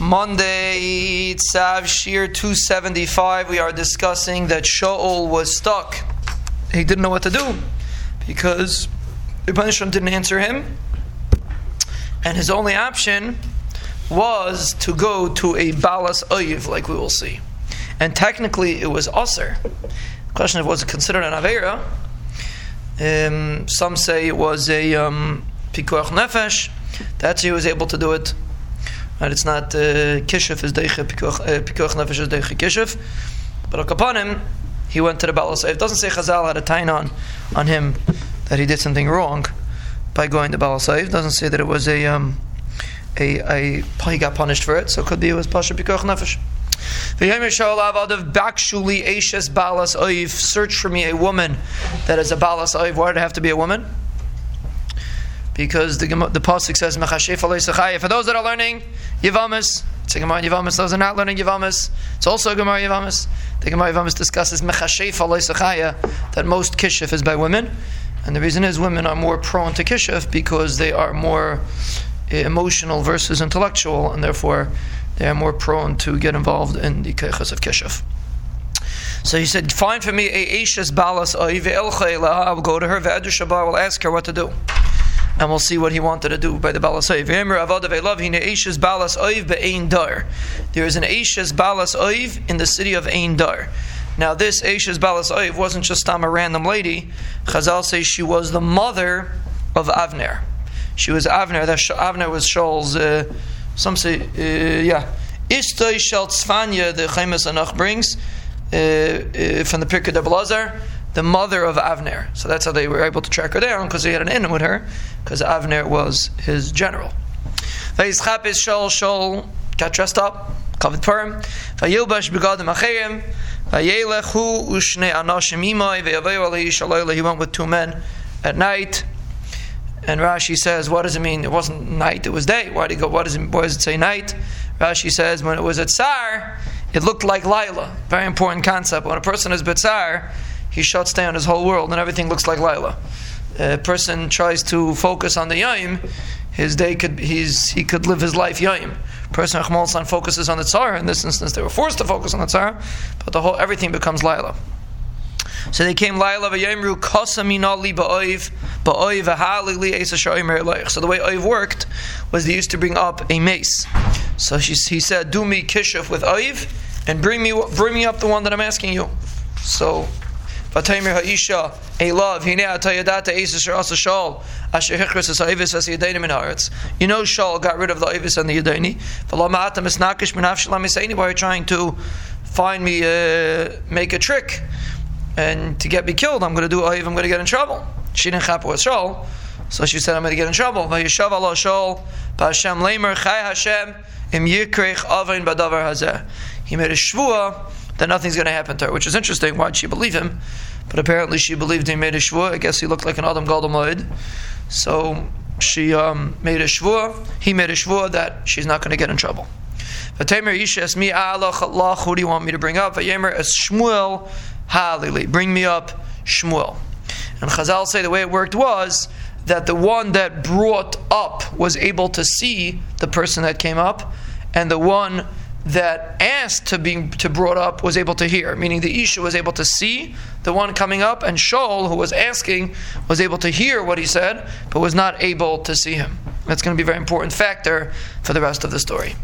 Monday, Tzav Shir 275, we are discussing that Shaul was stuck. He didn't know what to do because Ibn Shem didn't answer him. And his only option was to go to a Balas Oiv, like we will see. And technically, it was Aser. The question of was it considered an Avera? Um, some say it was a um, Pikuach Nefesh. That's he was able to do it. Right, it's not uh, kishuf is deiche pikuach uh, nefesh is deiche kishuf, but upon him he went to the balas. It doesn't say Chazal had a tain on on him that he did something wrong by going to balas. It doesn't say that it was a um, a, a he got punished for it. So it could be it was pasha pikuach nefesh. Search for me a woman that is a balas oiv. Why did it have to be a woman? Because the the pasuk says mechashef For those that are learning Yivamis, it's a Gemara Yivamis. Those that are not learning Yivamis, it's also a Gemara Yivamis. The Gemara Yivamis discusses mechashef that most kishuf is by women, and the reason is women are more prone to kishif because they are more eh, emotional versus intellectual, and therefore they are more prone to get involved in the kechas of kishif. So he said, "Find for me a Ashes balas oive I will go to her. Ve'edu I will ask her what to do." And we'll see what he wanted to do by the balas oiv. There is an Ashes balas oiv in the city of Ein Dar. Now, this Ashes balas oiv wasn't just a random lady. Chazal says she was the mother of Avner. She was Avner. That Avner was Shaul's. Uh, some say, uh, yeah. Istoi shel the Chaimas Anach brings uh, uh, from the Pirkei de Belazar the mother of Avner. So that's how they were able to track her down because he had an in with her, because Avner was his general. Vayizchapis Shol Shol got dressed up, covered Purim. Vayilbash begadim achayim. Vayelech hu ushne anashim ve'avayu shalayla. He went with two men at night. And Rashi says, what does it mean? It wasn't night, it was day. Why did go? What does it, why does it say night? Rashi says, when it was at Tsar, it looked like Lila. Very important concept. When a person is Betsar, he shuts down his whole world and everything looks like Lila. A person tries to focus on the Yaim, his day could he's he could live his life Yaim. Person Achmal focuses on the Tsar. In this instance, they were forced to focus on the Tsar, but the whole everything becomes Lila. So they came Laila v'yomru kosamina li ba'oiv ba'oiv v'halili esa sha'omer So the way Oiv worked was they used to bring up a mace. So she, he said, "Do me kishuf with Oiv, and bring me bring me up the one that I'm asking you." So Vataymer ha'isha elav hine atayadata esis asa shal asher hichris es ha'evis as yadayim min haaretz. You know Shaul got rid of the evis and the yadayni. V'lo ma'atam es nakish yisaini. Why are you trying to find me, uh, make a trick, and to get me killed? I'm going to do oiv. I'm going to get in trouble. She didn't chap with Shaul, so she said I'm going to get in trouble. Vayishav Allah Shaul ba'Hashem leimer chay Hashem im yikrech avein badavar hazeh. He made a shvua that nothing's going to happen to her, which is interesting. Why'd she believe him? But apparently she believed he made a shvua. I guess he looked like an Adam Galdamoid. So she um, made a shvua. He made a shvua that she's not going to get in trouble. Who do you want me to bring up? Halili. Bring me up Shmuel. And Chazal say the way it worked was that the one that brought up was able to see the person that came up, and the one that asked to be to brought up was able to hear, meaning the Isha was able to see the one coming up, and Shaul, who was asking, was able to hear what he said, but was not able to see him. That's going to be a very important factor for the rest of the story.